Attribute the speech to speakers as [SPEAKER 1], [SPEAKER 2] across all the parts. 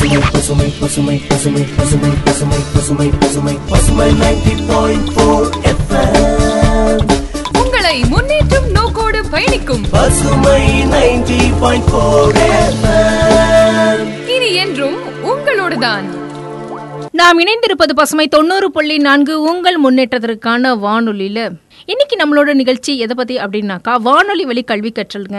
[SPEAKER 1] பசுமை பசுமை பசுமை பசுமை பசுமை பசுமை பசுமை பசுமை பசுமை நைன்டி பாயிண்ட் போர்
[SPEAKER 2] உங்களை முன்னேற்றம் நோக்கோடு பயணிக்கும்
[SPEAKER 1] பசுமை நைன்டி பாயிண்ட் போர்
[SPEAKER 2] இது என்றும் உங்களோடுதான்
[SPEAKER 3] நாம் இணைந்திருப்பது பசுமை தொண்ணூறு புள்ளி நான்கு உங்கள் முன்னேற்றத்திற்கான வானொலியில இன்னைக்கு நம்மளோட நிகழ்ச்சி எதை பத்தி அப்படின்னாக்கா வானொலி வழி கல்வி கற்றல்ங்க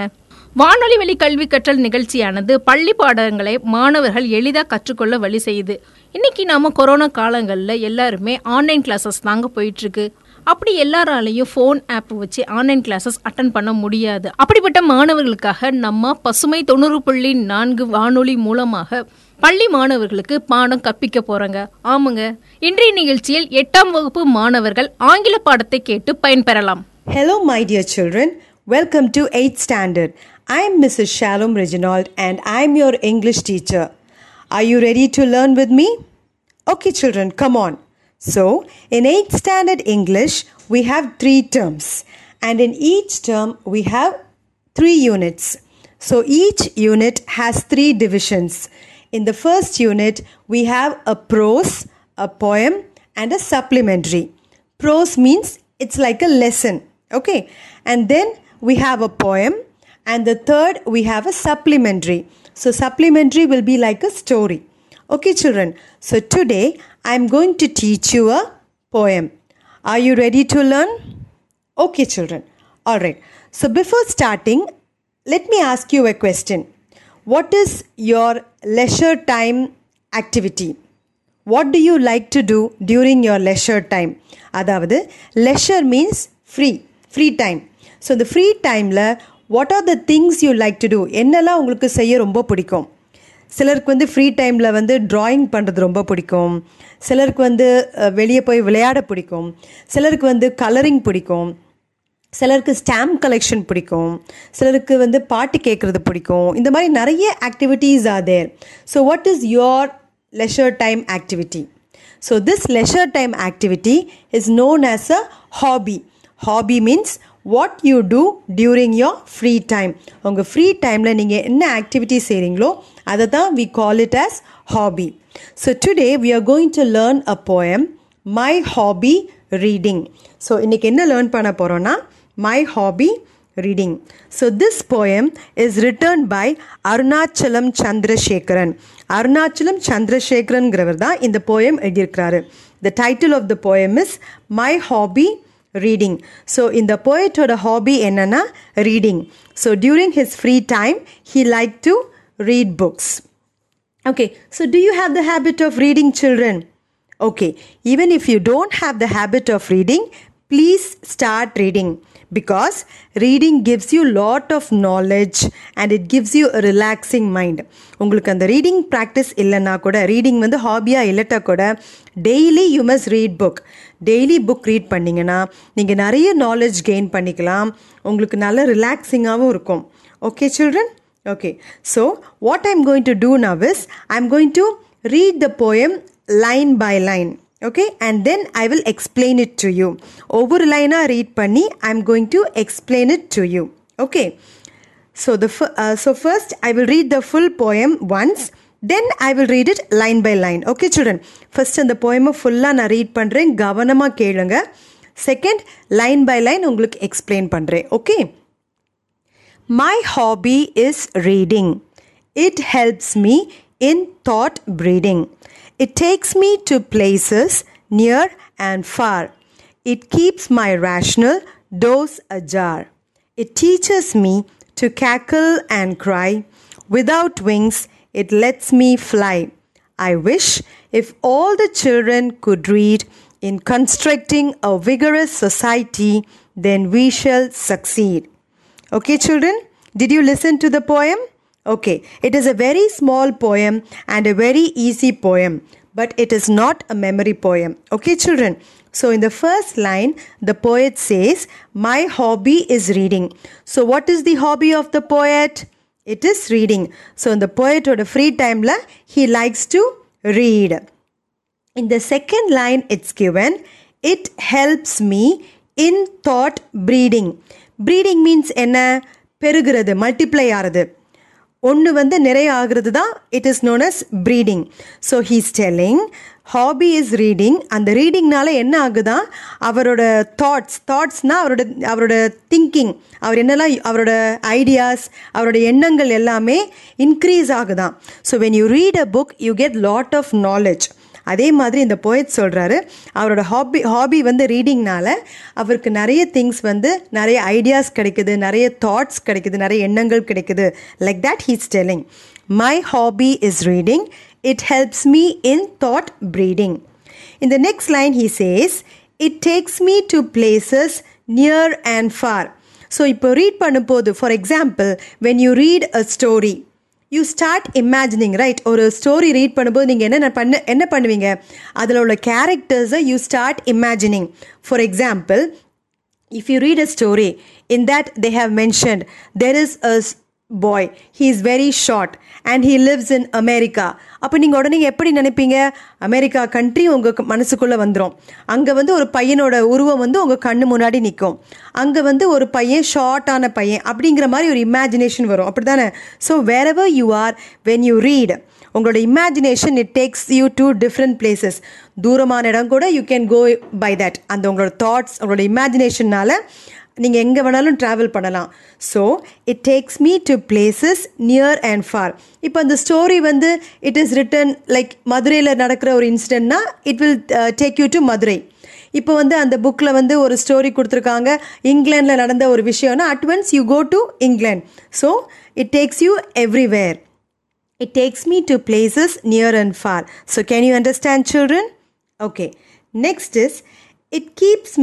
[SPEAKER 3] வானொலி வழி கல்வி கற்றல் நிகழ்ச்சியானது பள்ளி பாடங்களை மாணவர்கள் எளிதாக கற்றுக்கொள்ள வழி செய்யுது இன்னைக்கு நாம கொரோனா காலங்களில் எல்லாருமே ஆன்லைன் கிளாஸஸ் தாங்க போயிட்டுருக்கு அப்படி எல்லாராலையும் ஃபோன் ஆப் வச்சு ஆன்லைன் கிளாஸஸ் அட்டன் பண்ண முடியாது அப்படிப்பட்ட மாணவர்களுக்காக நம்ம பசுமை தொண்ணூறு புள்ளி நான்கு வானொலி மூலமாக பள்ளி மாணவர்களுக்கு பாடம் கற்பிக்க போறாங்க ஆமாங்க இன்றைய நிகழ்ச்சியில் எட்டாம் வகுப்பு மாணவர்கள் ஆங்கில பாடத்தை கேட்டு பயன்பெறலாம்
[SPEAKER 4] hello my dear children welcome to eight standard I'm Mrs. Shalom Reginald and I'm your English teacher. Are you ready to learn with me? Okay, children, come on. So, in 8th standard English, we have three terms, and in each term, we have three units. So, each unit has three divisions. In the first unit, we have a prose, a poem, and a supplementary. Prose means it's like a lesson, okay? And then we have a poem and the third, we have a supplementary. So, supplementary will be like a story. Okay, children. So, today I'm going to teach you a poem. Are you ready to learn? Okay, children. All right. So, before starting, let me ask you a question. What is your leisure time activity? What do you like to do during your leisure time? அதாவது leisure means free, free time. So இந்த free டைமில் what are the things you like to do என்னெல்லாம் உங்களுக்கு செய்ய ரொம்ப பிடிக்கும் சிலருக்கு வந்து ஃப்ரீ டைமில் வந்து ட்ராயிங் பண்ணுறது ரொம்ப பிடிக்கும் சிலருக்கு வந்து வெளியே போய் விளையாட பிடிக்கும் சிலருக்கு வந்து கலரிங் பிடிக்கும் சிலருக்கு ஸ்டாம்ப் கலெக்ஷன் பிடிக்கும் சிலருக்கு வந்து பாட்டு கேட்குறது பிடிக்கும் இந்த மாதிரி நிறைய activities are there so what is your leisure time activity so this leisure time activity is known as a hobby hobby means what you do during your free time உங்கள் ஃப்ரீ டைமில் நீங்கள் என்ன ஆக்டிவிட்டி செய்கிறீங்களோ அதை தான் we call it as hobby so today we are going to learn a poem my hobby reading so இன்றைக்கி என்ன learn பண்ண போகிறோன்னா my hobby reading so this poem is written by Arunachalam Chandrasekaran Arunachalam சந்திரசேகரன்கிறவர் தான் இந்த poem எழுதியிருக்கிறாரு the title of the poem is my hobby reading so இந்த போய்ட்டோட hobby என்னென்னா reading so during his free time he like to read books okay so do you have the habit of reading children okay even if you don't have the habit of reading please start reading because reading gives you lot of knowledge and it gives you relaxing mind உங்களுக்கு அந்த reading practice இல்லைன்னா கூட reading வந்து ஹாபியாக இல்லட்டா கூட daily you must read book daily book read பண்ணிங்கன்னா நீங்கள் நிறைய நாலேஜ் கெயின் பண்ணிக்கலாம் உங்களுக்கு நல்ல ரிலாக்ஸிங்காகவும் இருக்கும் okay children okay so what am going to do now is am going to read the poem line by line okay and then I will explain it to you ஒவ்வொரு லைனாக read பண்ணி I am going to explain it to you okay so the so first I will read the full poem once then i will read it line by line okay children first in the poem of fulla na read pandren gavanama kelunga second line by line ungalku explain pandren okay my hobby is reading it helps me in thought breeding it takes me to places near and far it keeps my rational doors ajar it teaches me to cackle and cry without wings it lets me fly. I wish if all the children could read, in constructing a vigorous society, then we shall succeed. Okay, children, did you listen to the poem? Okay, it is a very small poem and a very easy poem, but it is not a memory poem. Okay, children. So, in the first line, the poet says, My hobby is reading. So, what is the hobby of the poet? It is reading so இந்த போய்ட்டோட free டைமில் he likes to read இந்த second line it's given it helps me in thought breeding breeding means என்ன பெருகிறது multiply ஆகிறது ஒன்று வந்து நிறைய ஆகிறது தான் it is known as breeding so he's telling hobby is reading அந்த ரீடிங்னால என்ன ஆகுதான் அவரோட தாட்ஸ் தாட்ஸ்னால் அவரோட அவரோட திங்கிங் அவர் என்னெல்லாம் அவரோட ஐடியாஸ் அவரோட எண்ணங்கள் எல்லாமே increase ஆகுதான் so when you read a book you get lot of knowledge அதே மாதிரி இந்த போயட் சொல்கிறாரு அவரோட ஹாபி ஹாபி வந்து ரீடிங்னால் அவருக்கு நிறைய திங்ஸ் வந்து நிறைய ஐடியாஸ் கிடைக்குது நிறைய தாட்ஸ் கிடைக்குது நிறைய எண்ணங்கள் கிடைக்குது like that he's telling my hobby is reading it helps me in thought breeding In the next line, he says, It takes me to places near and far. So இப்போ read பண்ணும்போது for example when you read a story you start imagining right ஒரு story read பண்ணும்போது நீங்கள் என்ன பண்ண என்ன பண்ணுவீங்க அதில் உள்ள கேரக்டர்ஸை you start imagining for example if you read a story in that they have mentioned there is a bye he is very short and he lives in America அப்போ நீங்கள் உடனே எப்படி நினைப்பீங்க அமெரிக்கா கண்ட்ரி உங்கள் மனசுக்குள்ளே வந்துடும் அங்கே வந்து ஒரு பையனோட உருவம் வந்து உங்கள் கண்ணு முன்னாடி நிற்கும் அங்கே வந்து ஒரு பையன் ஷார்ட்டான பையன் அப்படிங்கிற மாதிரி ஒரு இமேஜினேஷன் வரும் அப்படி தானே so wherever you are when you read உங்களோட imagination it takes you to different places தூரமான இடம் கூட you can go by that அந்த உங்களோட தாட்ஸ் உங்களோட இமேஜினேஷன்னால் நீங்கள் எங்கே வேணாலும் ட்ராவல் பண்ணலாம் so it takes me to places near and far இப்போ அந்த ஸ்டோரி வந்து இட் இஸ் ரிட்டன் லைக் மதுரையில் நடக்கிற ஒரு இன்சிடென்ட்னா it will take you to Madurai இப்போ வந்து அந்த புக்கில் வந்து ஒரு ஸ்டோரி கொடுத்துருக்காங்க இங்கிலாண்டில் நடந்த ஒரு விஷயம்னா advance you go to England so it takes you everywhere it takes me to places near and far so can you understand children okay next is it keeps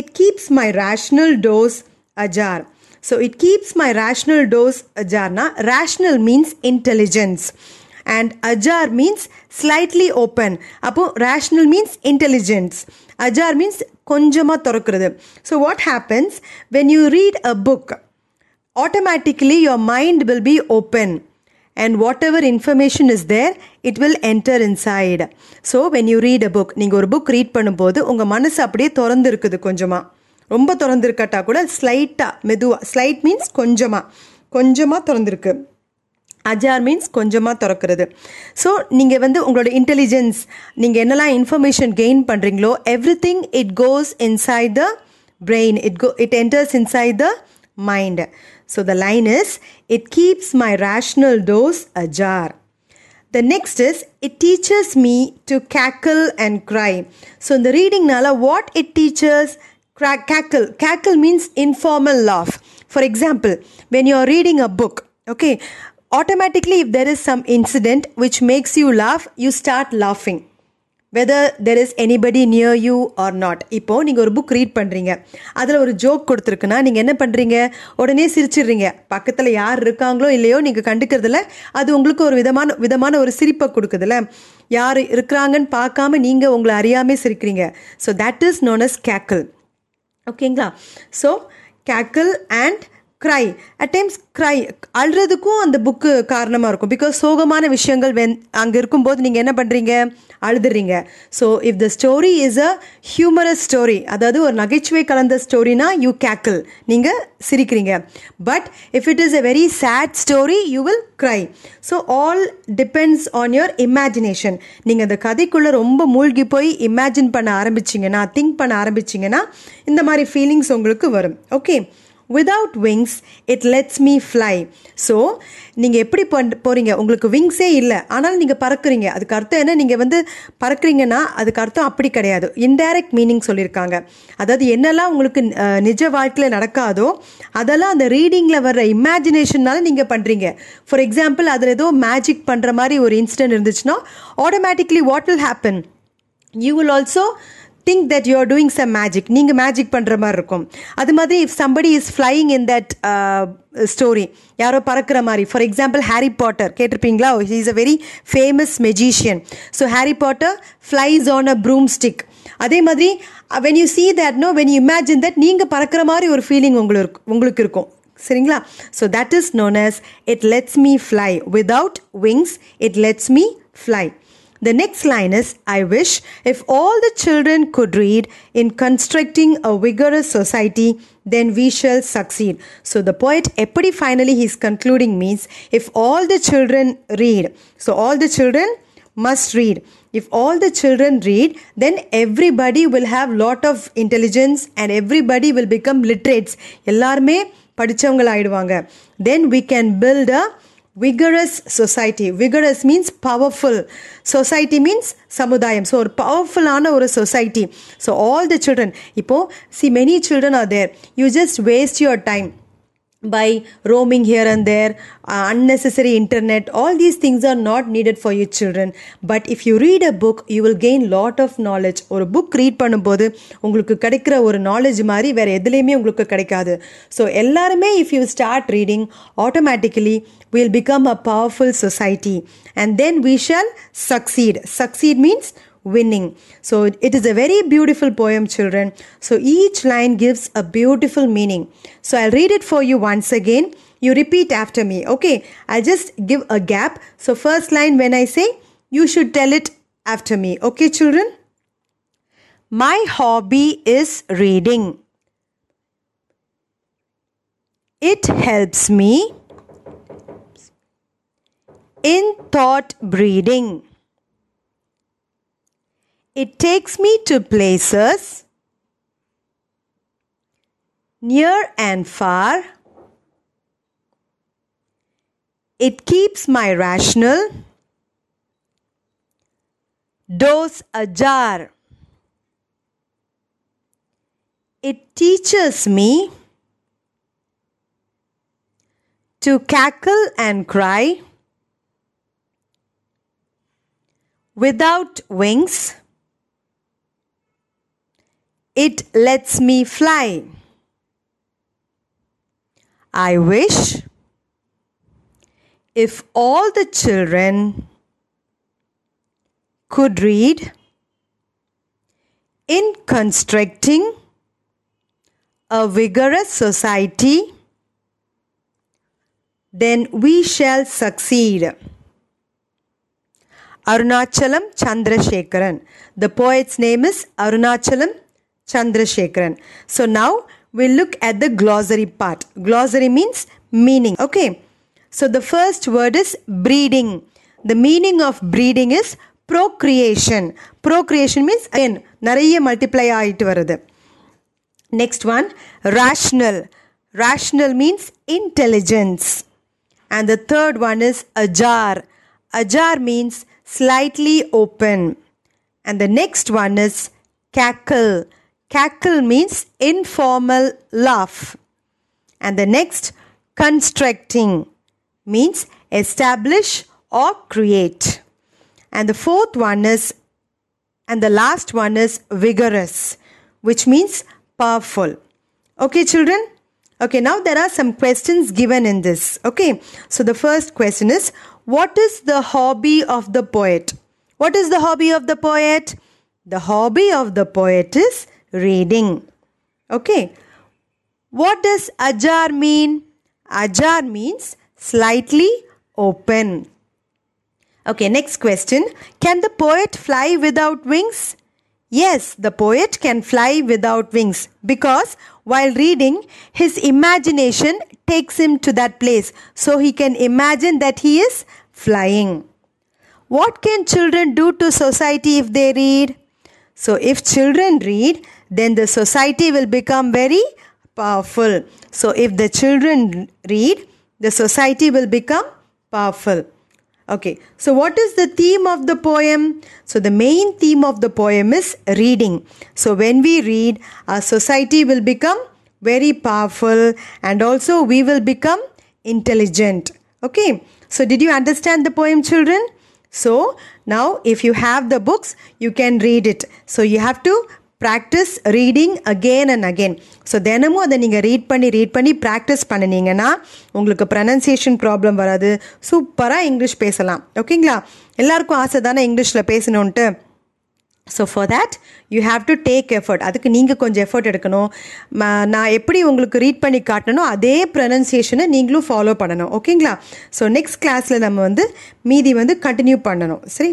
[SPEAKER 4] it keeps my rational dose ajar. So it keeps my rational dose ajar. Na? Rational means intelligence. And ajar means slightly open. Apo rational means intelligence. Ajar means konjama thorakkurathu. So what happens when you read a book? Automatically your mind will be open. and whatever information is there it will enter inside so when you read a book நீங்கள் ஒரு book read பண்ணும்போது உங்கள் மனசு அப்படியே திறந்து இருக்குது கொஞ்சமாக ரொம்ப திறந்துருக்கட்டா கூட ஸ்லைட்டாக மெதுவாக ஸ்லைட் மீன்ஸ் கொஞ்சமாக கொஞ்சமாக திறந்துருக்கு அஜார் மீன்ஸ் கொஞ்சமாக திறக்கிறது ஸோ நீங்கள் வந்து உங்களோட இன்டெலிஜென்ஸ் நீங்கள் என்னெல்லாம் இன்ஃபர்மேஷன் கெயின் பண்ணுறீங்களோ everything it goes inside the brain it go it enters inside the mind So the line is It keeps my rational dose ajar. The next is It teaches me to cackle and cry. So in the reading, Nala, what it teaches, crack, cackle. Cackle means informal laugh. For example, when you're reading a book, okay, automatically if there is some incident which makes you laugh, you start laughing whether there is anybody near you or not இப்போது நீங்கள் ஒரு book read பண்ணுறீங்க அதில் ஒரு joke கொடுத்துருக்குன்னா நீங்கள் என்ன பண்ணுறீங்க உடனே சிரிச்சிடுறீங்க பக்கத்தில் யார் இருக்காங்களோ இல்லையோ நீங்கள் கண்டுக்கிறதுல அது உங்களுக்கு ஒரு விதமான விதமான ஒரு சிரிப்பை கொடுக்குதுல யார் இருக்கிறாங்கன்னு பார்க்காம நீங்கள் உங்களை அறியாமல் சிரிக்கிறீங்க so that is known as cackle ஓகேங்களா so cackle and cry at times cry அழுறதுக்கும் அந்த புக்கு காரணமாக இருக்கும் பிகாஸ் சோகமான விஷயங்கள் வென் அங்கே இருக்கும்போது நீங்கள் என்ன பண்ணுறீங்க அழுதுறீங்க so if the story is a humorous story அதாவது ஒரு நகைச்சுவை கலந்த ஸ்டோரினா யூ கேக்கிள் நீங்கள் சிரிக்கிறீங்க but if it is a very sad story you will cry so all depends on your imagination நீங்கள் அந்த கதைக்குள்ளே ரொம்ப மூழ்கி போய் இமேஜின் பண்ண ஆரம்பிச்சிங்கன்னா திங்க் பண்ண ஆரம்பிச்சிங்கன்னா இந்த மாதிரி ஃபீலிங்ஸ் உங்களுக்கு வரும் okay without wings it lets me fly so நீங்கள் எப்படி பண் போகிறீங்க உங்களுக்கு விங்ஸே இல்லை ஆனாலும் நீங்கள் பறக்குறீங்க அதுக்கு அர்த்தம் என்ன நீங்கள் வந்து பறக்குறீங்கன்னா அதுக்கு அர்த்தம் அப்படி கிடையாது இன்டைரக்ட் மீனிங் சொல்லியிருக்காங்க அதாவது என்னெல்லாம் உங்களுக்கு நிஜ வாழ்க்கையில் நடக்காதோ அதெல்லாம் அந்த ரீடிங்கில் வர்ற இமேஜினேஷன்னால நீங்கள் பண்ணுறீங்க ஃபார் எக்ஸாம்பிள் அதில் ஏதோ மேஜிக் பண்ணுற மாதிரி ஒரு இன்சிடென்ட் இருந்துச்சுன்னா automatically what will happen you will also think that you are doing some magic நீங்கள் மேஜிக் பண்ணுற மாதிரி இருக்கும் அது மாதிரி if somebody is flying in that story யாரோ பறக்கிற மாதிரி for example Harry Potter கேட்டிருப்பீங்களா he is a very famous magician so Harry Potter flies on a broom stick அதே மாதிரி when you see that no when you imagine that நீங்கள் பறக்கிற மாதிரி ஒரு feeling உங்களுக்கு உங்களுக்கு இருக்கும் சரிங்களா so that is known as it lets me fly without wings it lets me fly The next line is I wish if all the children could read in constructing a vigorous society, then we shall succeed. So the poet, Epidi finally he's concluding means if all the children read, so all the children must read. If all the children read, then everybody will have lot of intelligence and everybody will become literates. எல்லாருமே படிச்சவங்களாயிடுவாங்க then we can build a vigorous society vigorous means powerful society means சமுதாயம் so ஒரு பவர்ஃபுல்லான ஒரு society so all the children இப்போ see many children are there you just waste your time by roaming here and there, uh, unnecessary internet, all these things are not needed for your children. But if you read a book, you will gain lot of knowledge. ஒரு book read பண்ணும்போது உங்களுக்கு கிடைக்கிற ஒரு knowledge மாதிரி வேறு எதுலேயுமே உங்களுக்கு கிடைக்காது ஸோ எல்லாருமே if you start reading automatically will become a powerful society and then we shall succeed succeed means winning. So it is a very beautiful poem, children. So each line gives a beautiful meaning. So I'll read it for you once again. You repeat after me. Okay. I'll just give a gap. So first line, when I say, you should tell it after me. Okay, children? My hobby is reading. It helps me in thought breeding. It takes me to places near and far. It keeps my rational dose ajar. It teaches me to cackle and cry without wings. It lets me fly. I wish if all the children could read in constructing a vigorous society, then we shall succeed. Arunachalam Chandrasekharan. The poet's name is Arunachalam Chandrasekharan. So now we'll look at the glossary part. Glossary means meaning. Okay. So the first word is breeding. The meaning of breeding is procreation. Procreation means again நிறைய multiply ஆயிட்டு வருது Next one, rational. Rational means intelligence. And the third one is ajar. Ajar means slightly open. And the next one is cackle. Cackle means informal laugh. And the next, constructing means establish or create. And the fourth one is, and the last one is vigorous, which means powerful. Okay, children? Okay, now there are some questions given in this. Okay, so the first question is What is the hobby of the poet? What is the hobby of the poet? The hobby of the poet is reading. Okay. What does ajar mean? Ajar means slightly open. Okay, next question. Can the poet fly without wings? Yes, the poet can fly without wings because while reading, his imagination takes him to that place. So he can imagine that he is flying. What can children do to society if they read? So, if children read, then the society will become very powerful. So, if the children read, the society will become powerful. Okay, so what is the theme of the poem? So, the main theme of the poem is reading. So, when we read, our society will become very powerful and also we will become intelligent. Okay, so did you understand the poem, children? So now if you have the books you can read it so you have to practise reading again and again so தினமும் அதை நீங்கள் read பண்ணி read பண்ணி practice பண்ணினீங்கன்னா உங்களுக்கு pronunciation problem வராது சூப்பராக English பேசலாம் ஓகேங்களா எல்லாருக்கும் ஆசை தானே இங்கிலீஷில் பேசணுன்ட்டு so for that you have to take effort அதுக்கு நீங்கள் கொஞ்சம் எஃபர்ட் எடுக்கணும் ம- நான் எப்படி உங்களுக்கு ரீட் பண்ணி காட்டணும் அதே ப்ரனன்சியேஷனை நீங்களும் ஃபாலோ பண்ணணும் ஓகேங்களா ஸோ நெக்ஸ்ட் கிளாஸில் நம்ம வந்து மீதி வந்து கண்டினியூ பண்ணணும் சரி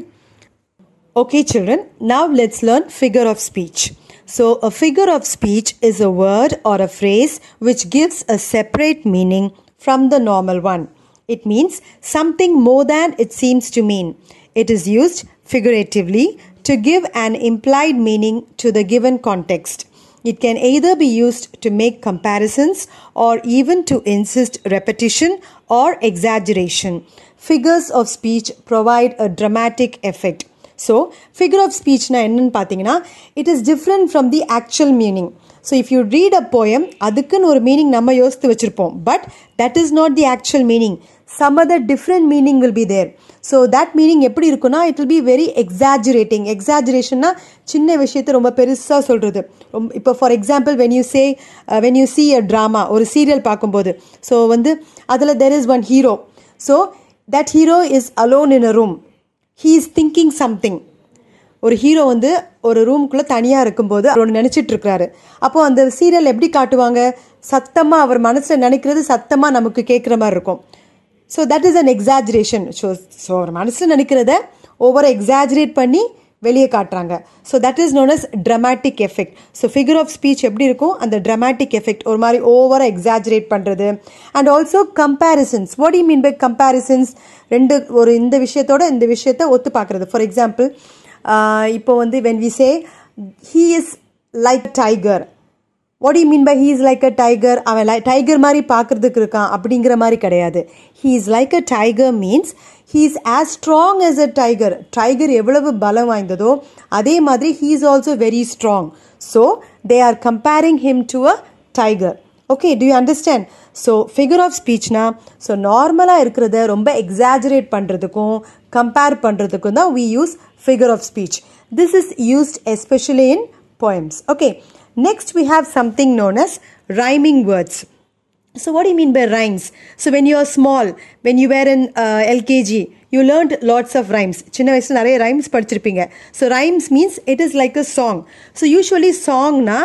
[SPEAKER 4] Okay, children, now let's learn figure of speech. So, a figure of speech is a word or a phrase which gives a separate meaning from the normal one. It means something more than it seems to mean. It is used figuratively to give an implied meaning to the given context. It can either be used to make comparisons or even to insist repetition or exaggeration. Figures of speech provide a dramatic effect. So figure of ஸ்பீச்னா என்னன்னு பார்த்தீங்கன்னா it is different from the actual meaning so if you read a poem அதுக்குன்னு ஒரு meaning நம்ம யோசித்து வச்சுருப்போம் but that is not the actual meaning some other different meaning will be there so that meaning எப்படி இருக்குன்னா it will be very exaggerating எக்ஸாஜுரேஷன்னா சின்ன விஷயத்தை ரொம்ப பெருசாக சொல்கிறது ரொம்ப இப்போ for example when you say when you see a drama ஒரு சீரியல் பார்க்கும்போது ஸோ வந்து அதில் there is one hero so that hero is alone in a room he is thinking something ஒரு ஹீரோ வந்து ஒரு ரூம்குள்ளே தனியாக இருக்கும்போது அவர் நினச்சிட்டு இருக்கிறாரு அப்போது அந்த சீரியல் எப்படி காட்டுவாங்க சத்தமாக அவர் மனசில் நினைக்கிறது சத்தமாக நமக்கு கேட்குற மாதிரி இருக்கும் so that is an exaggeration so so ஒரு மனசில் நினைக்கிறத ஓவர எக்ஸாஜரேட் பண்ணி வெளியே காட்டுறாங்க so that is known as dramatic effect so figure of speech எப்படி இருக்கும் அந்த ட்ரமாட்டிக் எஃபெக்ட் ஒரு மாதிரி ஓவராக எக்ஸாஜரேட் பண்ணுறது and also comparisons what you mean by comparisons ரெண்டு ஒரு இந்த விஷயத்தோட இந்த விஷயத்த ஒத்து பார்க்குறது ஃபார் எக்ஸாம்பிள் இப்போ வந்து when we say he is like tiger what you mean by he is like a tiger அவன் லை டைகர் மாதிரி பார்க்குறதுக்கு இருக்கான் அப்படிங்கிற மாதிரி கிடையாது he is like a tiger means he is as strong as a tiger tiger எவ்வளவு பலம் வாய்ந்ததோ அதே மாதிரி he is also very strong so they are comparing him to a tiger okay do you understand so figure of ஸ்பீச்னா so நார்மலாக இருக்கிறத ரொம்ப exaggerate பண்ணுறதுக்கும் compare பண்ணுறதுக்கும் தான் we use figure of speech this is used especially in poems okay next we have something known as rhyming words. So, what do you mean by rhymes? So, when you are small, when you were in uh, LKG, you learned lots of rhymes. சின்ன வயசில் நிறைய rhymes படிச்சிருப்பீங்க so rhymes means it is like a song so usually சாங்னா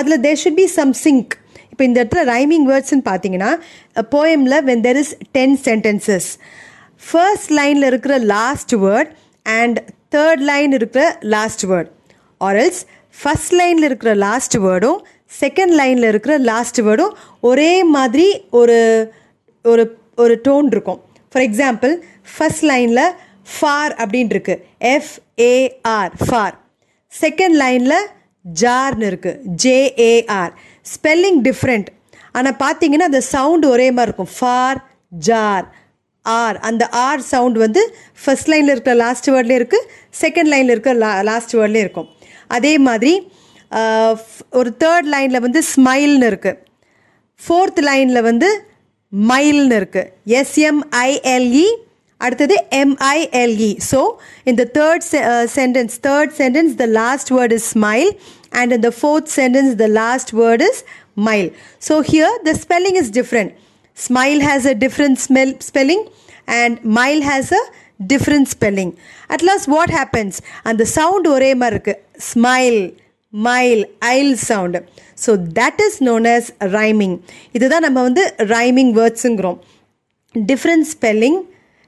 [SPEAKER 4] அதில் there should be some sink இப்போ இந்த இடத்துல rhyming வேர்ட்ஸ்னு பார்த்தீங்கன்னா போயமில் when there is ten sentences first லைனில் இருக்கிற last word and third line இருக்கிற லாஸ்ட் வேர்ட் ஆரல்ஸ் first லைனில் இருக்கிற லாஸ்ட் வேர்டும் செகண்ட் லைனில் இருக்கிற லாஸ்ட் வேர்டும் ஒரே மாதிரி ஒரு ஒரு ஒரு டோன் இருக்கும் ஃபார் எக்ஸாம்பிள் ஃபஸ்ட் லைனில் ஃபார் அப்படின் இருக்கு எஃப்ஏஆர் ஃபார் செகண்ட் லைனில் ஜார்னு இருக்குது ஜேஏஆர் ஸ்பெல்லிங் டிஃப்ரெண்ட் ஆனால் பார்த்தீங்கன்னா அந்த சவுண்டு ஒரே மாதிரி இருக்கும் ஃபார் ஜார் ஆர் அந்த ஆர் சவுண்ட் வந்து ஃபஸ்ட் லைனில் இருக்கிற லாஸ்ட் வேர்ட்லேயே இருக்குது செகண்ட் லைனில் இருக்கிற லா லாஸ்ட் வேர்ட்லேயே இருக்கும் அதே மாதிரி ஒரு தேர்ட் லைனில் வந்து ஸ்மைல்னு இருக்குது ஃபோர்த் லைனில் வந்து மைல்னு இருக்குது எஸ்எம்ஐஎல்இ e, அடுத்தது எம்ஐஎல்இ ஸோ இந்த third sentence third sentence the last word is smile and இந்த fourth sentence the last word is mile so here the spelling is different smile has a different smell spelling and mile has a a different spelling at last what happens அந்த sound ஒரே மாதிரி இருக்கு smile mile Jal sound so that is known as rhyming இதுதான் நம்ம வந்து rhyming wordsங்கிறோம் different spelling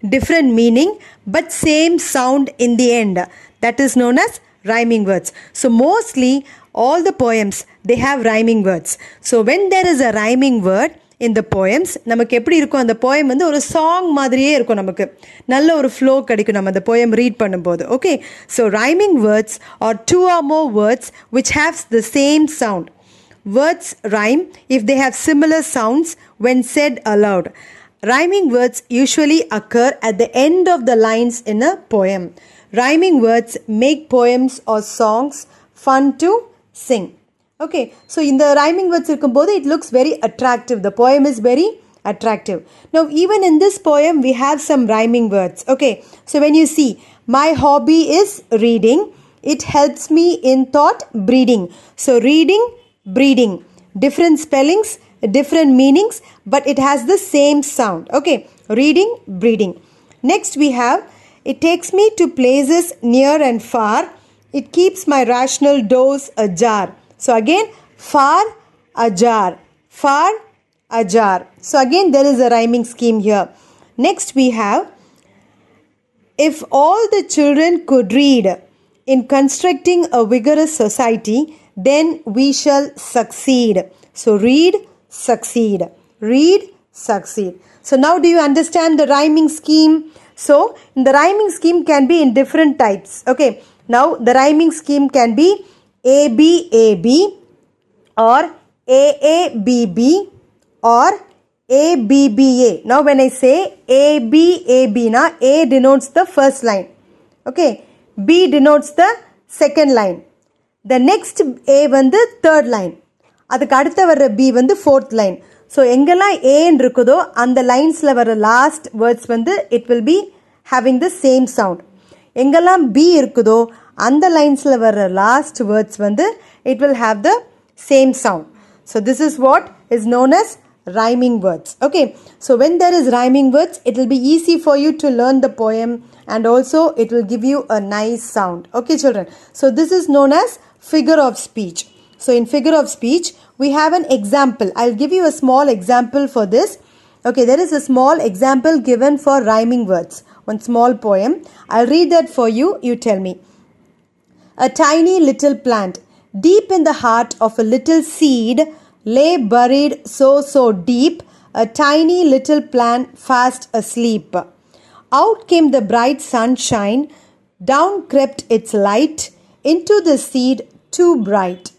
[SPEAKER 4] different meaning but same sound in the end that is known as rhyming words so mostly all the poems they have rhyming words so when there is a rhyming word in the poems நமக்கு எப்படி இருக்கும் அந்த poem வந்து ஒரு song மாதிரியே இருக்கும் நமக்கு நல்ல ஒரு ஃப்ளோ கிடைக்கும் நம்ம அந்த poem ரீட் பண்ணும்போது okay so rhyming words are two or more words which ஹேவ்ஸ் the same sound Words rhyme if they have similar sounds when said aloud. Rhyming words usually occur at the end of the lines in a poem. Rhyming words make poems or songs fun to sing. Okay, so in the rhyming words இருக்கும்போது it looks very attractive. The poem is very attractive. Now, even in this poem, we have some rhyming words. Okay, so when you see, my hobby is reading, it helps me in thought breeding. So, reading, breeding, different spellings, different meanings, but it has the same sound. Okay, reading, breeding. Next, we have, it takes me to places near and far, it keeps my rational doors ajar. So again, far ajar, far ajar. So again, there is a rhyming scheme here. Next, we have if all the children could read in constructing a vigorous society, then we shall succeed. So read, succeed, read, succeed. So now do you understand the rhyming scheme? So the rhyming scheme can be in different types. Okay. Now the rhyming scheme can be A B A B or AABB or ABBA. Now, when I say ABAB, na A denotes the first line. Okay, B denotes the second line. The next A வந்து third line அதுக்கு அடுத்த வர்ற B வந்து fourth line so எங்கெல்லாம் ஏன்னு இருக்குதோ அந்த லைன்ஸில் வர லாஸ்ட் வேர்ட்ஸ் வந்து it will be having the same sound எங்கெல்லாம் பி இருக்குதோ அந்த லைன்ஸில் வர லாஸ்ட் வேர்ட்ஸ் வந்து it will have the same sound so this is what is known as rhyming words okay so when there is rhyming words it will be easy for you to learn the poem and also it will give you a nice sound okay children so this is known as figure of speech so in figure of speech we have an example i'll give you a small example for this okay there is a small example given for rhyming words one small poem i'll read that for you you tell me a tiny little plant. Deep in the heart of a little seed lay buried so, so deep, a tiny little plant fast asleep. Out came the bright sunshine, down crept its light into the seed too bright.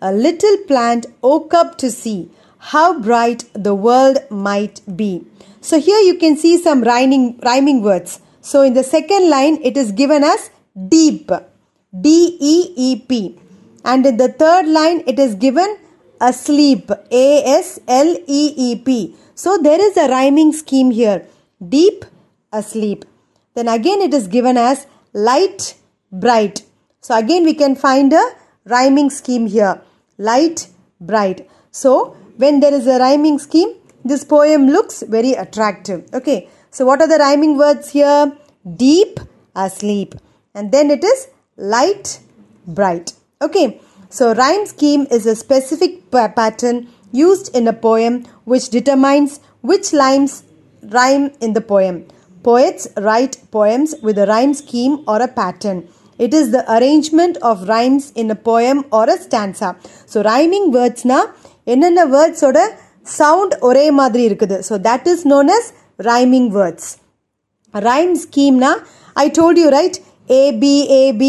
[SPEAKER 4] A little plant woke up to see how bright the world might be. So here you can see some rhyming, rhyming words. So in the second line, it is given as deep. DEEP. And in the third line, it is given asleep. A S L E E P. So there is a rhyming scheme here. Deep, asleep. Then again, it is given as light, bright. So again, we can find a rhyming scheme here. Light, bright. So when there is a rhyming scheme, this poem looks very attractive. Okay. So what are the rhyming words here? Deep, asleep. And then it is light, bright. Okay, so rhyme scheme is a specific pa- pattern used in a poem which determines which lines rhyme in the poem. Poets write poems with a rhyme scheme or a pattern. It is the arrangement of rhymes in a poem or a stanza. So rhyming words na என்னென்ன வேர்ட்ஸோட sound ஒரே மாதிரி இருக்குது so that is known as rhyming words rhyme scheme na i told you right a b a b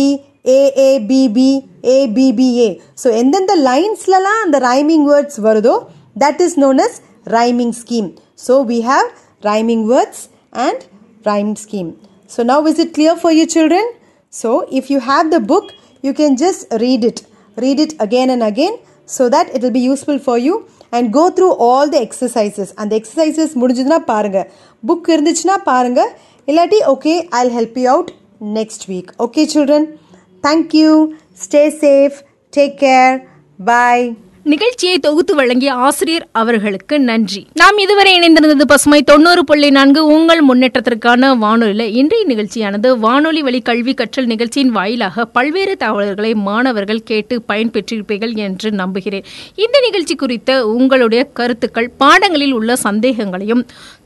[SPEAKER 4] a a b b a b b a so எந்தெந்த லைன்ஸ்லலாம் அந்த rhyming words வருதோ that is known as rhyming scheme so we have rhyming words and rhyme scheme so now is it clear for you children so if you have the book you can just read it read it again and again so that it will be useful for you and go through all the exercises அந்த exercises முடிஞ்சதுன்னா பாருங்க book இருந்துச்சுன்னா பாருங்க இல்லாட்டி okay I help you out next week. Okay, children? Thank you. Stay safe. Take care. Bye.
[SPEAKER 3] நிகழ்ச்சியை தொகுத்து வழங்கிய ஆசிரியர் அவர்களுக்கு நன்றி நாம் இதுவரை இணைந்திருந்தது பசுமை தொண்ணூறு புள்ளி நான்கு உங்கள் முன்னேற்றத்திற்கான வானொலியில் இன்றைய நிகழ்ச்சியானது வானொலி வழி கல்வி கற்றல் நிகழ்ச்சியின் வாயிலாக பல்வேறு தகவல்களை மாணவர்கள் கேட்டு பயன்பெற்றிருப்பீர்கள் என்று நம்புகிறேன் இந்த நிகழ்ச்சி குறித்த உங்களுடைய கருத்துக்கள் பாடங்களில் உள்ள சந்தேகங்களையும்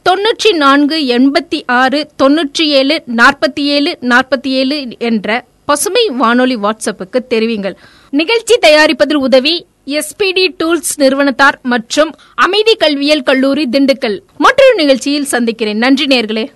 [SPEAKER 3] தொன்னூற்றி நான்கு எண்பத்தி ஆறு தொன்னூற்றி ஏழு நாற்பத்தி ஏழு நாற்பத்தி ஏழு என்ற பசுமை வானொலி வாட்ஸ்அப்புக்கு தெரிவிங்கள் நிகழ்ச்சி தயாரிப்பதில் உதவி எஸ்பிடி டூல்ஸ் நிறுவனத்தார் மற்றும் அமைதி கல்வியல் கல்லூரி திண்டுக்கல் மற்றொரு நிகழ்ச்சியில் சந்திக்கிறேன் நன்றி நேர்களே